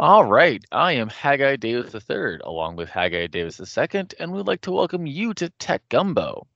All right, I am Haggai Davis III, along with Haggai Davis II, and we'd like to welcome you to Tech Gumbo.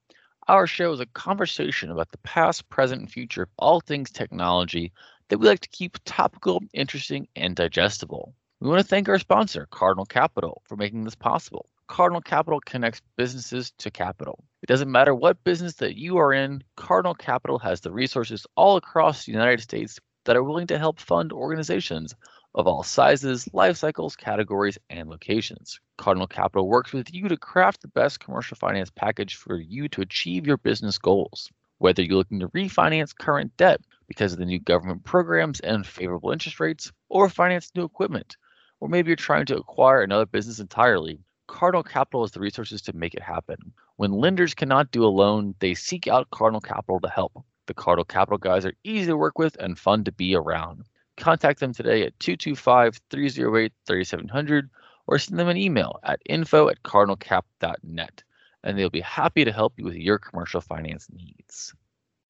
Our show is a conversation about the past, present, and future of all things technology that we like to keep topical, interesting, and digestible. We want to thank our sponsor, Cardinal Capital, for making this possible. Cardinal Capital connects businesses to capital. It doesn't matter what business that you are in, Cardinal Capital has the resources all across the United States that are willing to help fund organizations of all sizes, life cycles, categories, and locations. Cardinal Capital works with you to craft the best commercial finance package for you to achieve your business goals. Whether you're looking to refinance current debt because of the new government programs and favorable interest rates, or finance new equipment, or maybe you're trying to acquire another business entirely, Cardinal Capital has the resources to make it happen. When lenders cannot do a loan, they seek out Cardinal Capital to help. The Cardinal Capital guys are easy to work with and fun to be around. Contact them today at 225 308 3700 or send them an email at info at cardinalcap.net and they'll be happy to help you with your commercial finance needs.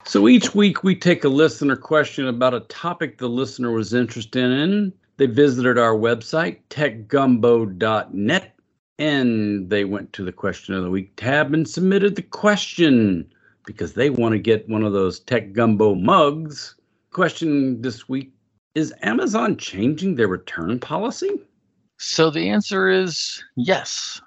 So each week we take a listener question about a topic the listener was interested in. They visited our website, techgumbo.net, and they went to the question of the week tab and submitted the question because they want to get one of those Tech Gumbo mugs. Question this week is Amazon changing their return policy? So the answer is yes.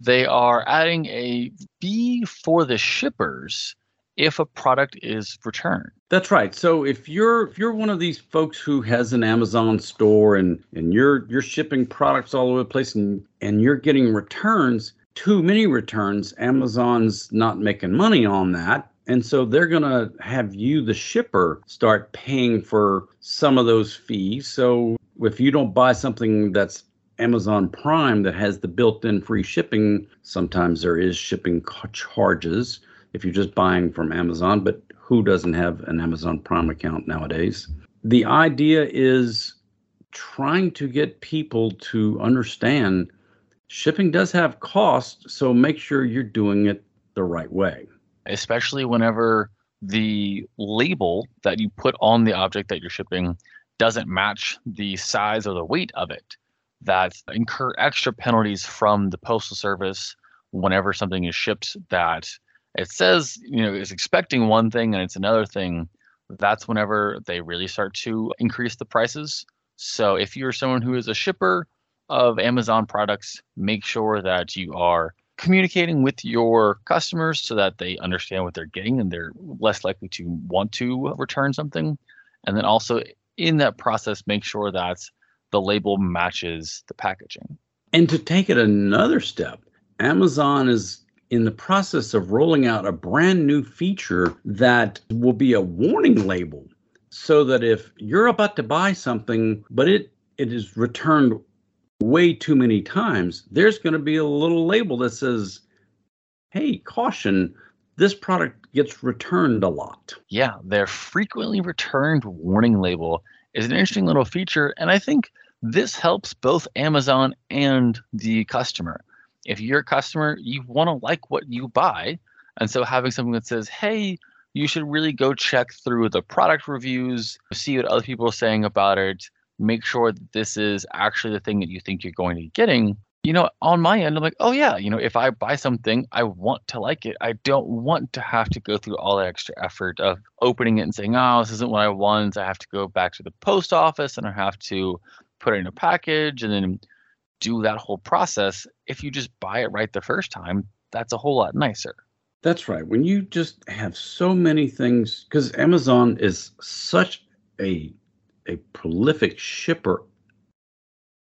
They are adding a fee for the shippers if a product is returned. That's right. So if you're if you're one of these folks who has an Amazon store and and you're you're shipping products all over the place and and you're getting returns, too many returns, Amazon's not making money on that. And so they're going to have you the shipper start paying for some of those fees. So if you don't buy something that's Amazon Prime that has the built-in free shipping, sometimes there is shipping charges if you're just buying from Amazon, but who doesn't have an Amazon Prime account nowadays? The idea is trying to get people to understand shipping does have cost, so make sure you're doing it the right way. Especially whenever the label that you put on the object that you're shipping doesn't match the size or the weight of it. That incur extra penalties from the postal service whenever something is shipped that it says you know is expecting one thing and it's another thing that's whenever they really start to increase the prices so if you're someone who is a shipper of amazon products make sure that you are communicating with your customers so that they understand what they're getting and they're less likely to want to return something. And then also in that process make sure that the label matches the packaging. And to take it another step amazon is in the process of rolling out a brand new feature that will be a warning label so that if you're about to buy something but it it is returned way too many times there's going to be a little label that says hey caution this product gets returned a lot yeah their frequently returned warning label is an interesting little feature and i think this helps both amazon and the customer if you're a customer, you want to like what you buy. And so having something that says, hey, you should really go check through the product reviews, see what other people are saying about it, make sure that this is actually the thing that you think you're going to be getting. You know, on my end, I'm like, oh yeah, you know, if I buy something, I want to like it. I don't want to have to go through all that extra effort of opening it and saying, oh, this isn't what I want. I have to go back to the post office and I have to put it in a package and then do that whole process. If you just buy it right the first time, that's a whole lot nicer. That's right. When you just have so many things, because Amazon is such a a prolific shipper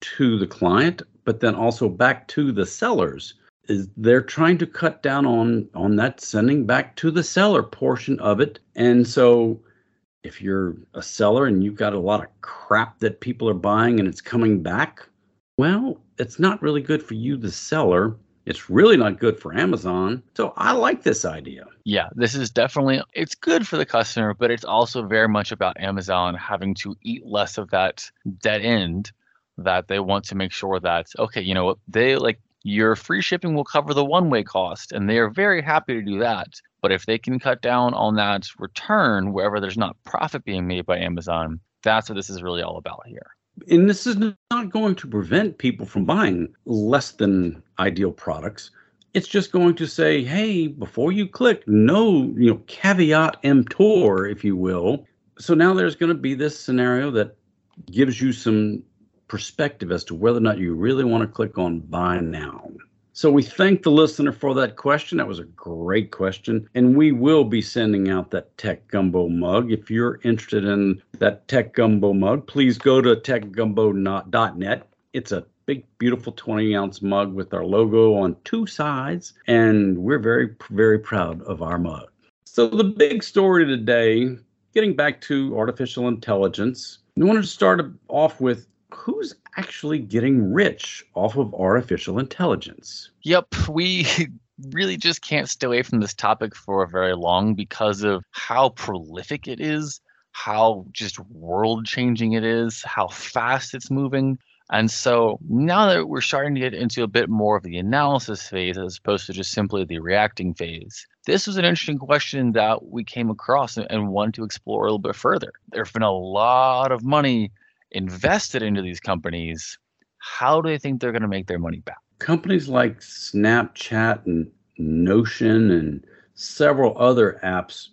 to the client, but then also back to the sellers. Is they're trying to cut down on on that sending back to the seller portion of it, and so if you're a seller and you've got a lot of crap that people are buying and it's coming back, well, it's not really good for you, the seller. It's really not good for Amazon. So I like this idea. Yeah, this is definitely it's good for the customer, but it's also very much about Amazon having to eat less of that dead end that they want to make sure that okay, you know they like your free shipping will cover the one-way cost and they are very happy to do that. But if they can cut down on that return wherever there's not profit being made by Amazon, that's what this is really all about here. And this is not going to prevent people from buying less than ideal products. It's just going to say, hey, before you click, no, you know, caveat emptor, if you will. So now there's going to be this scenario that gives you some perspective as to whether or not you really want to click on buy now. So we thank the listener for that question. That was a great question. And we will be sending out that Tech Gumbo mug. If you're interested in that Tech Gumbo mug, please go to techgumbo.net. It's a big, beautiful 20 ounce mug with our logo on two sides. And we're very, very proud of our mug. So the big story today, getting back to artificial intelligence, we wanted to start off with who's actually getting rich off of artificial intelligence? Yep, we really just can't stay away from this topic for very long because of how prolific it is, how just world changing it is, how fast it's moving. And so now that we're starting to get into a bit more of the analysis phase as opposed to just simply the reacting phase, this was an interesting question that we came across and wanted to explore a little bit further. There's been a lot of money invested into these companies, how do they think they're going to make their money back? Companies like Snapchat and Notion and several other apps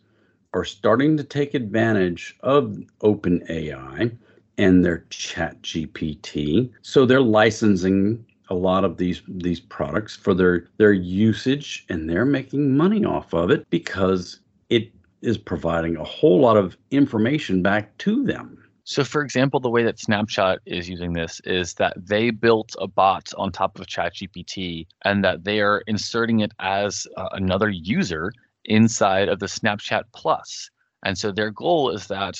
are starting to take advantage of OpenAI and their Chat GPT. So they're licensing a lot of these these products for their their usage and they're making money off of it because it is providing a whole lot of information back to them. So, for example, the way that Snapchat is using this is that they built a bot on top of ChatGPT and that they are inserting it as uh, another user inside of the Snapchat Plus. And so their goal is that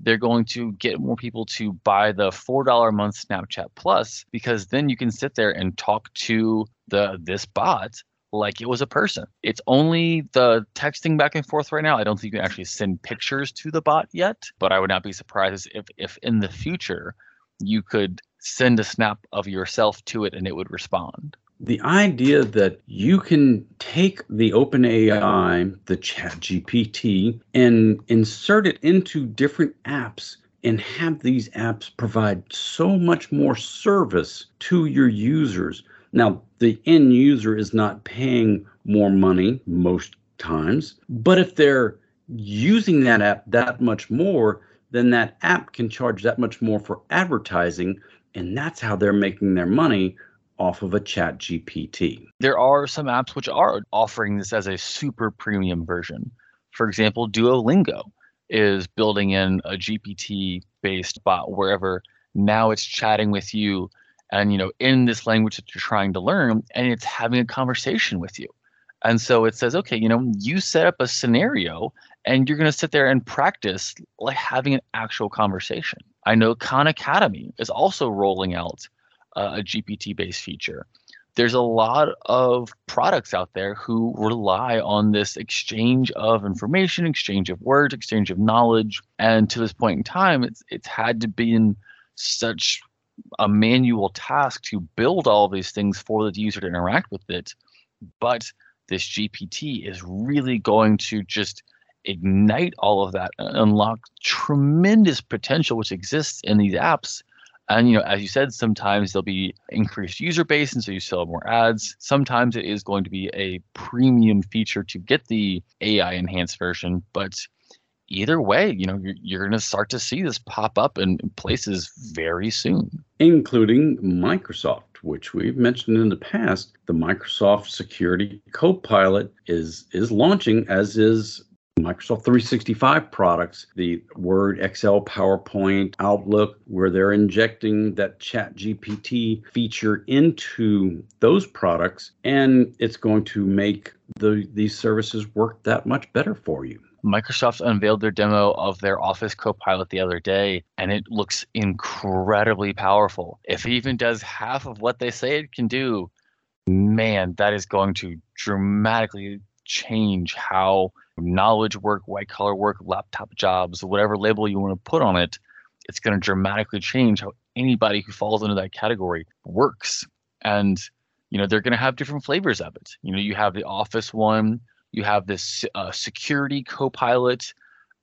they're going to get more people to buy the $4 a month Snapchat Plus because then you can sit there and talk to the this bot like it was a person. It's only the texting back and forth right now. I don't think you can actually send pictures to the bot yet, but I would not be surprised if if in the future you could send a snap of yourself to it and it would respond. The idea that you can take the OpenAI, the Chat GPT, and insert it into different apps and have these apps provide so much more service to your users now, the end user is not paying more money most times, but if they're using that app that much more, then that app can charge that much more for advertising. And that's how they're making their money off of a chat GPT. There are some apps which are offering this as a super premium version. For example, Duolingo is building in a GPT based bot wherever now it's chatting with you and you know in this language that you're trying to learn and it's having a conversation with you and so it says okay you know you set up a scenario and you're going to sit there and practice like having an actual conversation i know khan academy is also rolling out uh, a gpt based feature there's a lot of products out there who rely on this exchange of information exchange of words exchange of knowledge and to this point in time it's it's had to be in such a manual task to build all these things for the user to interact with it. But this GPT is really going to just ignite all of that unlock tremendous potential which exists in these apps. And you know, as you said, sometimes there'll be increased user base, and so you sell more ads. Sometimes it is going to be a premium feature to get the AI enhanced version, but either way, you know, you're, you're going to start to see this pop up in places very soon. Including Microsoft, which we've mentioned in the past. The Microsoft Security Copilot is is launching, as is Microsoft 365 products, the Word, Excel, PowerPoint, Outlook, where they're injecting that Chat GPT feature into those products, and it's going to make the these services work that much better for you. Microsoft unveiled their demo of their Office Copilot the other day, and it looks incredibly powerful. If it even does half of what they say it can do, man, that is going to dramatically change how knowledge work, white collar work, laptop jobs, whatever label you want to put on it. It's going to dramatically change how anybody who falls into that category works. And, you know, they're going to have different flavors of it. You know, you have the Office one you have this uh, security copilot,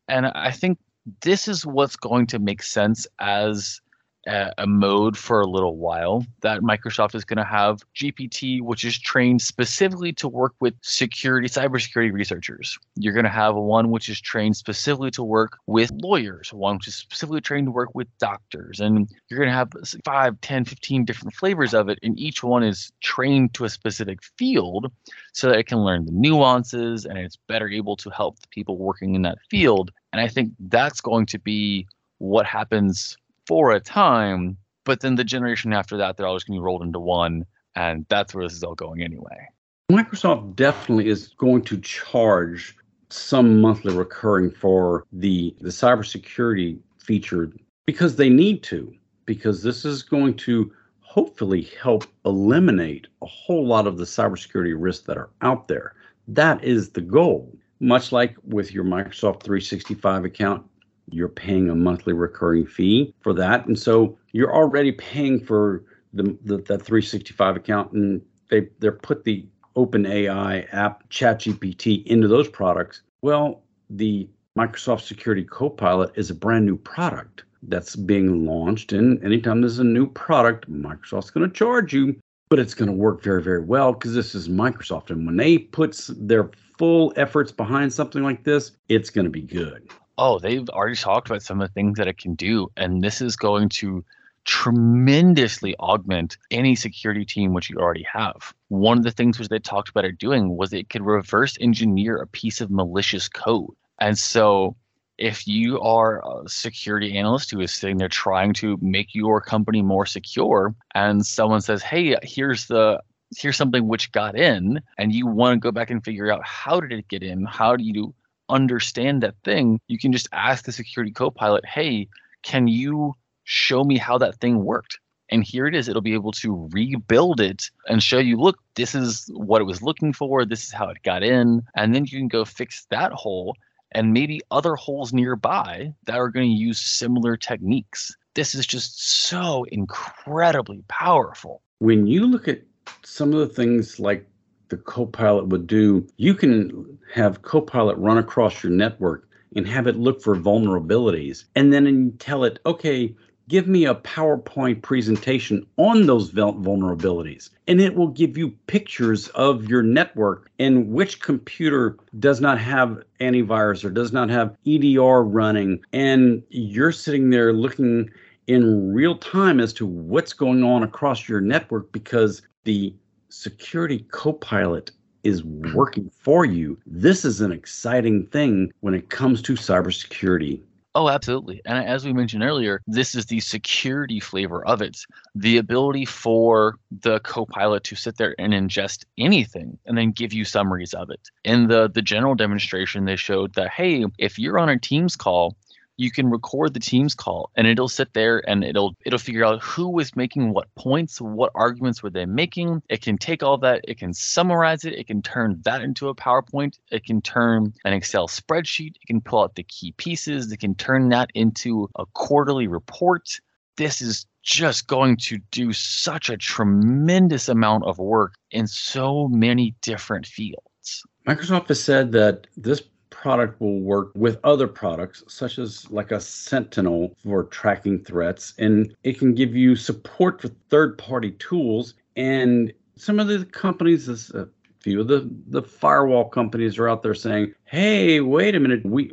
and I think this is what's going to make sense as a, a mode for a little while that Microsoft is going to have GPT, which is trained specifically to work with security, cybersecurity researchers. You're going to have one which is trained specifically to work with lawyers, one which is specifically trained to work with doctors. And you're going to have 5, 10, 15 different flavors of it. And each one is trained to a specific field so that it can learn the nuances and it's better able to help the people working in that field. And I think that's going to be what happens for a time, but then the generation after that, they're all just going to be rolled into one, and that's where this is all going anyway. Microsoft definitely is going to charge some monthly recurring for the the cybersecurity feature because they need to because this is going to hopefully help eliminate a whole lot of the cybersecurity risks that are out there. That is the goal. Much like with your Microsoft 365 account, you're paying a monthly recurring fee for that. And so you're already paying for the, the that 365 account and they they're put the OpenAI app ChatGPT into those products. Well, the Microsoft Security Copilot is a brand new product that's being launched. And anytime there's a new product, Microsoft's going to charge you, but it's going to work very, very well because this is Microsoft. And when they put their full efforts behind something like this, it's going to be good oh, they've already talked about some of the things that it can do, and this is going to tremendously augment any security team which you already have. One of the things which they talked about it doing was it could reverse engineer a piece of malicious code. And so if you are a security analyst who is sitting there trying to make your company more secure and someone says, "Hey, here's the here's something which got in," and you want to go back and figure out how did it get in? How do you understand that thing, you can just ask the security copilot, hey, can you show me how that thing worked? And here it is. It'll be able to rebuild it and show you, look, this is what it was looking for. This is how it got in. And then you can go fix that hole and maybe other holes nearby that are going to use similar techniques. This is just so incredibly powerful. When you look at some of the things like the Copilot would do, you can have Copilot run across your network and have it look for vulnerabilities and then tell it, okay, give me a PowerPoint presentation on those vulnerabilities. And it will give you pictures of your network and which computer does not have antivirus or does not have EDR running. And you're sitting there looking in real time as to what's going on across your network because the security copilot is working for you. This is an exciting thing when it comes to cybersecurity. Oh, absolutely. And as we mentioned earlier, this is the security flavor of it. The ability for the copilot to sit there and ingest anything and then give you summaries of it. In the the general demonstration, they showed that hey, if you're on a Teams call you can record the team's call and it'll sit there and it'll it'll figure out who was making what points what arguments were they making. It can take all that it can summarize it it can turn that into a powerpoint it can turn an excel spreadsheet it can pull out the key pieces it can turn that into a quarterly report. This is just going to do such a tremendous amount of work in so many different fields. Microsoft has said that this product will work with other products, such as like a Sentinel for tracking threats, and it can give you support for third-party tools. And some of the companies, a few of the the firewall companies are out there saying, "Hey, wait a minute, we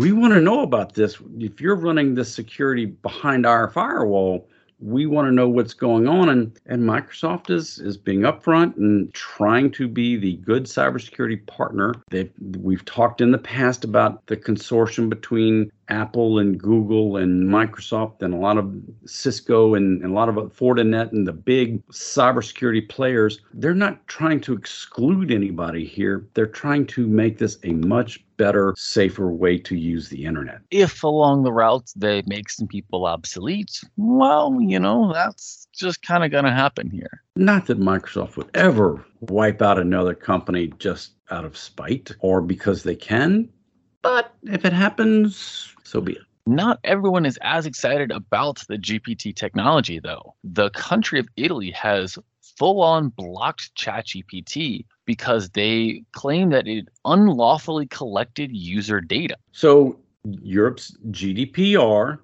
we want to know about this. If you're running this security behind our firewall." We want to know what's going on and and Microsoft is is being upfront and trying to be the good cybersecurity partner. They've we've talked in the past about the consortium between Apple and Google and Microsoft and a lot of Cisco and, and a lot of Fortinet and the big cybersecurity players. They're not trying to exclude anybody here. They're trying to make this a much better, safer way to use the internet. If along the route they make some people obsolete, well, you know, that's just kind of going to happen here. Not that Microsoft would ever wipe out another company just out of spite or because they can, but if it happens, so be it. Not everyone is as excited about the GPT technology, though. The country of Italy has full on blocked ChatGPT because they claim that it unlawfully collected user data. So Europe's GDPR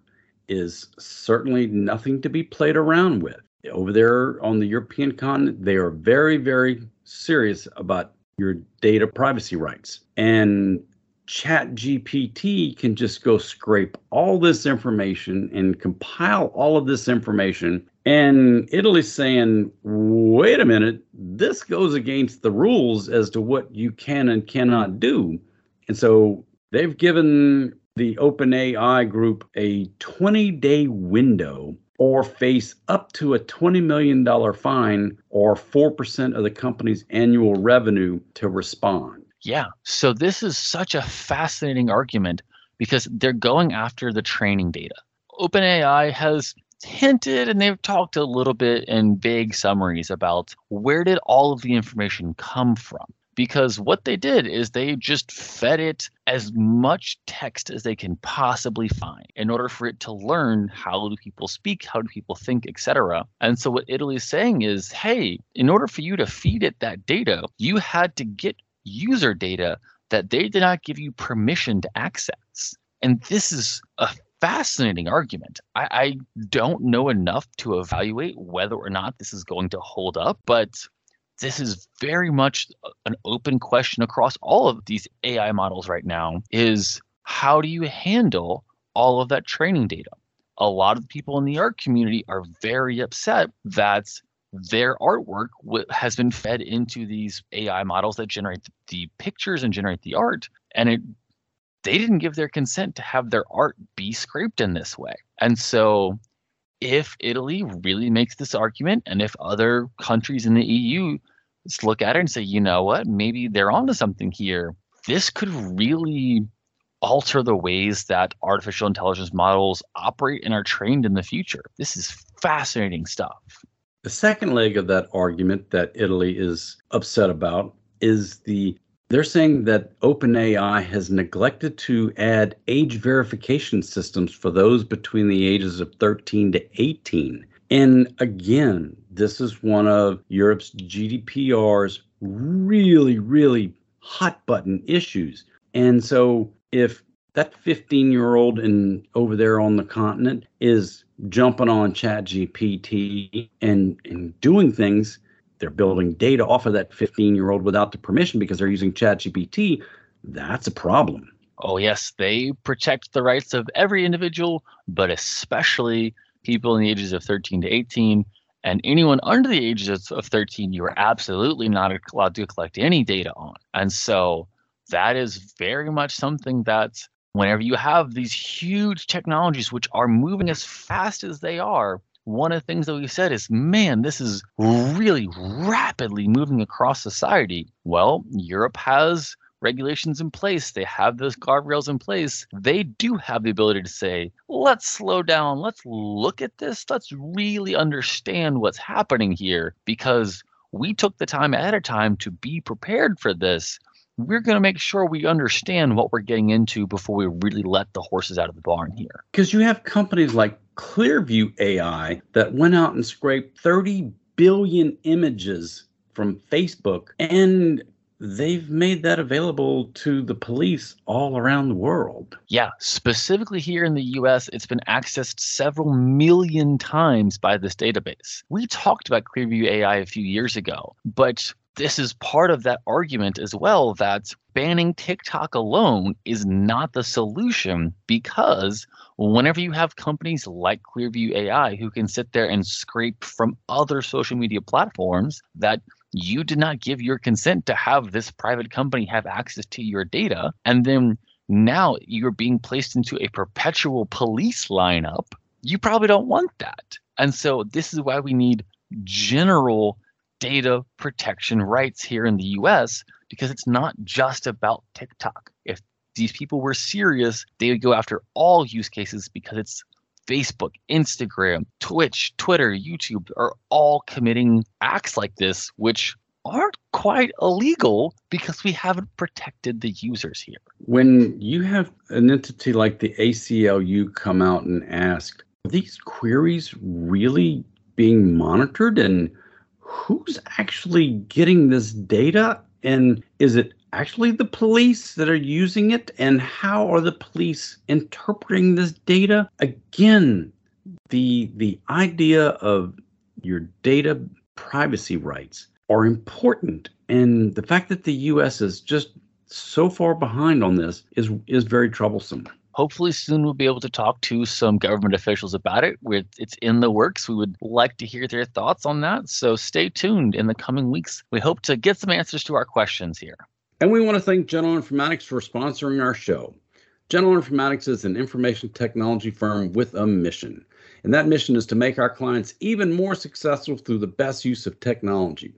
is certainly nothing to be played around with. Over there on the European continent, they are very, very serious about your data privacy rights. And Chat GPT can just go scrape all this information and compile all of this information. And Italy's saying, wait a minute, this goes against the rules as to what you can and cannot do. And so they've given the OpenAI group a 20 day window or face up to a $20 million fine or 4% of the company's annual revenue to respond. Yeah. So this is such a fascinating argument because they're going after the training data. OpenAI has hinted and they've talked a little bit in vague summaries about where did all of the information come from because what they did is they just fed it as much text as they can possibly find in order for it to learn how do people speak how do people think etc and so what italy is saying is hey in order for you to feed it that data you had to get user data that they did not give you permission to access and this is a fascinating argument. I, I, don't know enough to evaluate whether or not this is going to hold up, but this is very much an open question across all of these AI models right now is how do you handle all of that training data? A lot of people in the art community are very upset that their artwork has been fed into these AI models that generate the pictures and generate the art, and it they didn't give their consent to have their art be scraped in this way. And so if Italy really makes this argument, and if other countries in the EU look at it and say, you know what, maybe they're onto something here, this could really alter the ways that artificial intelligence models operate and are trained in the future. This is fascinating stuff. The second leg of that argument that Italy is upset about is the they're saying that OpenAI has neglected to add age verification systems for those between the ages of 13 to 18. And again, this is one of Europe's GDPR's really, really hot button issues. And so if that 15 year old in over there on the continent is jumping on chat gpt and and doing things they're building data off of that 15 year old without the permission because they're using ChatGPT, that's a problem. Oh, yes. They protect the rights of every individual, but especially people in the ages of 13 to 18. And anyone under the ages of 13, you are absolutely not allowed to collect any data on. And so that is very much something that whenever you have these huge technologies which are moving as fast as they are, one of the things that we said is, man, this is really rapidly moving across society. Well, Europe has regulations in place, they have those guardrails in place. They do have the ability to say, let's slow down, let's look at this, let's really understand what's happening here because we took the time ahead of time to be prepared for this we're going to make sure we understand what we're getting into before we really let the horses out of the barn here. Because you have companies like Clearview AI that went out and scraped 30 billion images from Facebook and they've made that available to the police all around the world. Yeah, specifically here in the US, it's been accessed several million times by this database. We talked about Clearview AI a few years ago, but this is part of that argument as well that banning TikTok alone is not the solution because whenever you have companies like Clearview AI who can sit there and scrape from other social media platforms that you did not give your consent to have this private company have access to your data and then now you're being placed into a perpetual police lineup you probably don't want that. And so this is why we need general data protection rights here in the US because it's not just about TikTok. If these people were serious, they would go after all use cases because it's Facebook, Instagram, Twitch, Twitter, YouTube are all committing acts like this, which aren't quite illegal because we haven't protected the users here. When you have an entity like the ACLU come out and ask, are these queries really being monitored and who's actually getting this data and is it actually the police that are using it? And how are the police interpreting this data? Again, the the idea of your data privacy rights are important. And the fact that the US is just so far behind on this is is very troublesome hopefully soon we'll be able to talk to some government officials about it. It's in the works. We would like to hear their thoughts on that. So stay tuned in the coming weeks. We hope to get some answers to our questions here. And we want to thank General Informatics for sponsoring our show. General Informatics is an information technology firm with a mission. And that mission is to make our clients even more successful through the best use of technology.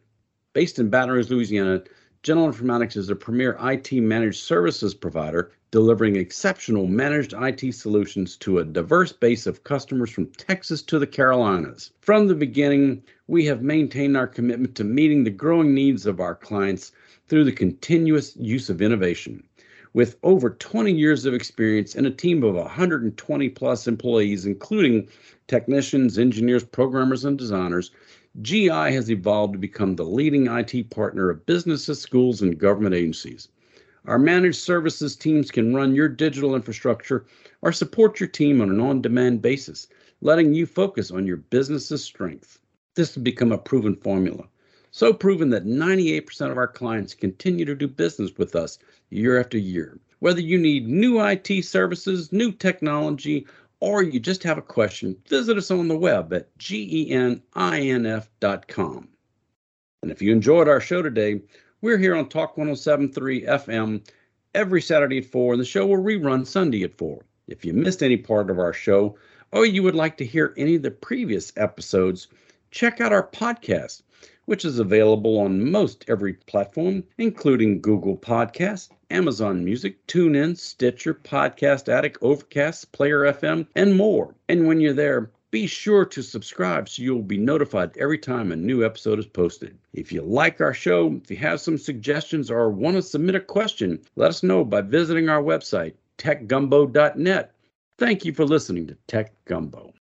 Based in Baton Rouge, Louisiana, General Informatics is a premier IT managed services provider delivering exceptional managed IT solutions to a diverse base of customers from Texas to the Carolinas. From the beginning, we have maintained our commitment to meeting the growing needs of our clients through the continuous use of innovation. With over 20 years of experience and a team of 120 plus employees, including technicians, engineers, programmers, and designers, GI has evolved to become the leading IT partner of businesses, schools, and government agencies. Our managed services teams can run your digital infrastructure or support your team on an on demand basis, letting you focus on your business's strength. This has become a proven formula. So proven that 98% of our clients continue to do business with us year after year. Whether you need new IT services, new technology, or you just have a question, visit us on the web at geninf.com. And if you enjoyed our show today, we're here on Talk 1073 FM every Saturday at 4, and the show will rerun Sunday at 4. If you missed any part of our show, or you would like to hear any of the previous episodes, check out our podcast which is available on most every platform, including Google Podcasts, Amazon Music, TuneIn, Stitcher, Podcast Addict, Overcast, Player FM, and more. And when you're there, be sure to subscribe so you'll be notified every time a new episode is posted. If you like our show, if you have some suggestions or want to submit a question, let us know by visiting our website, techgumbo.net. Thank you for listening to Tech Gumbo.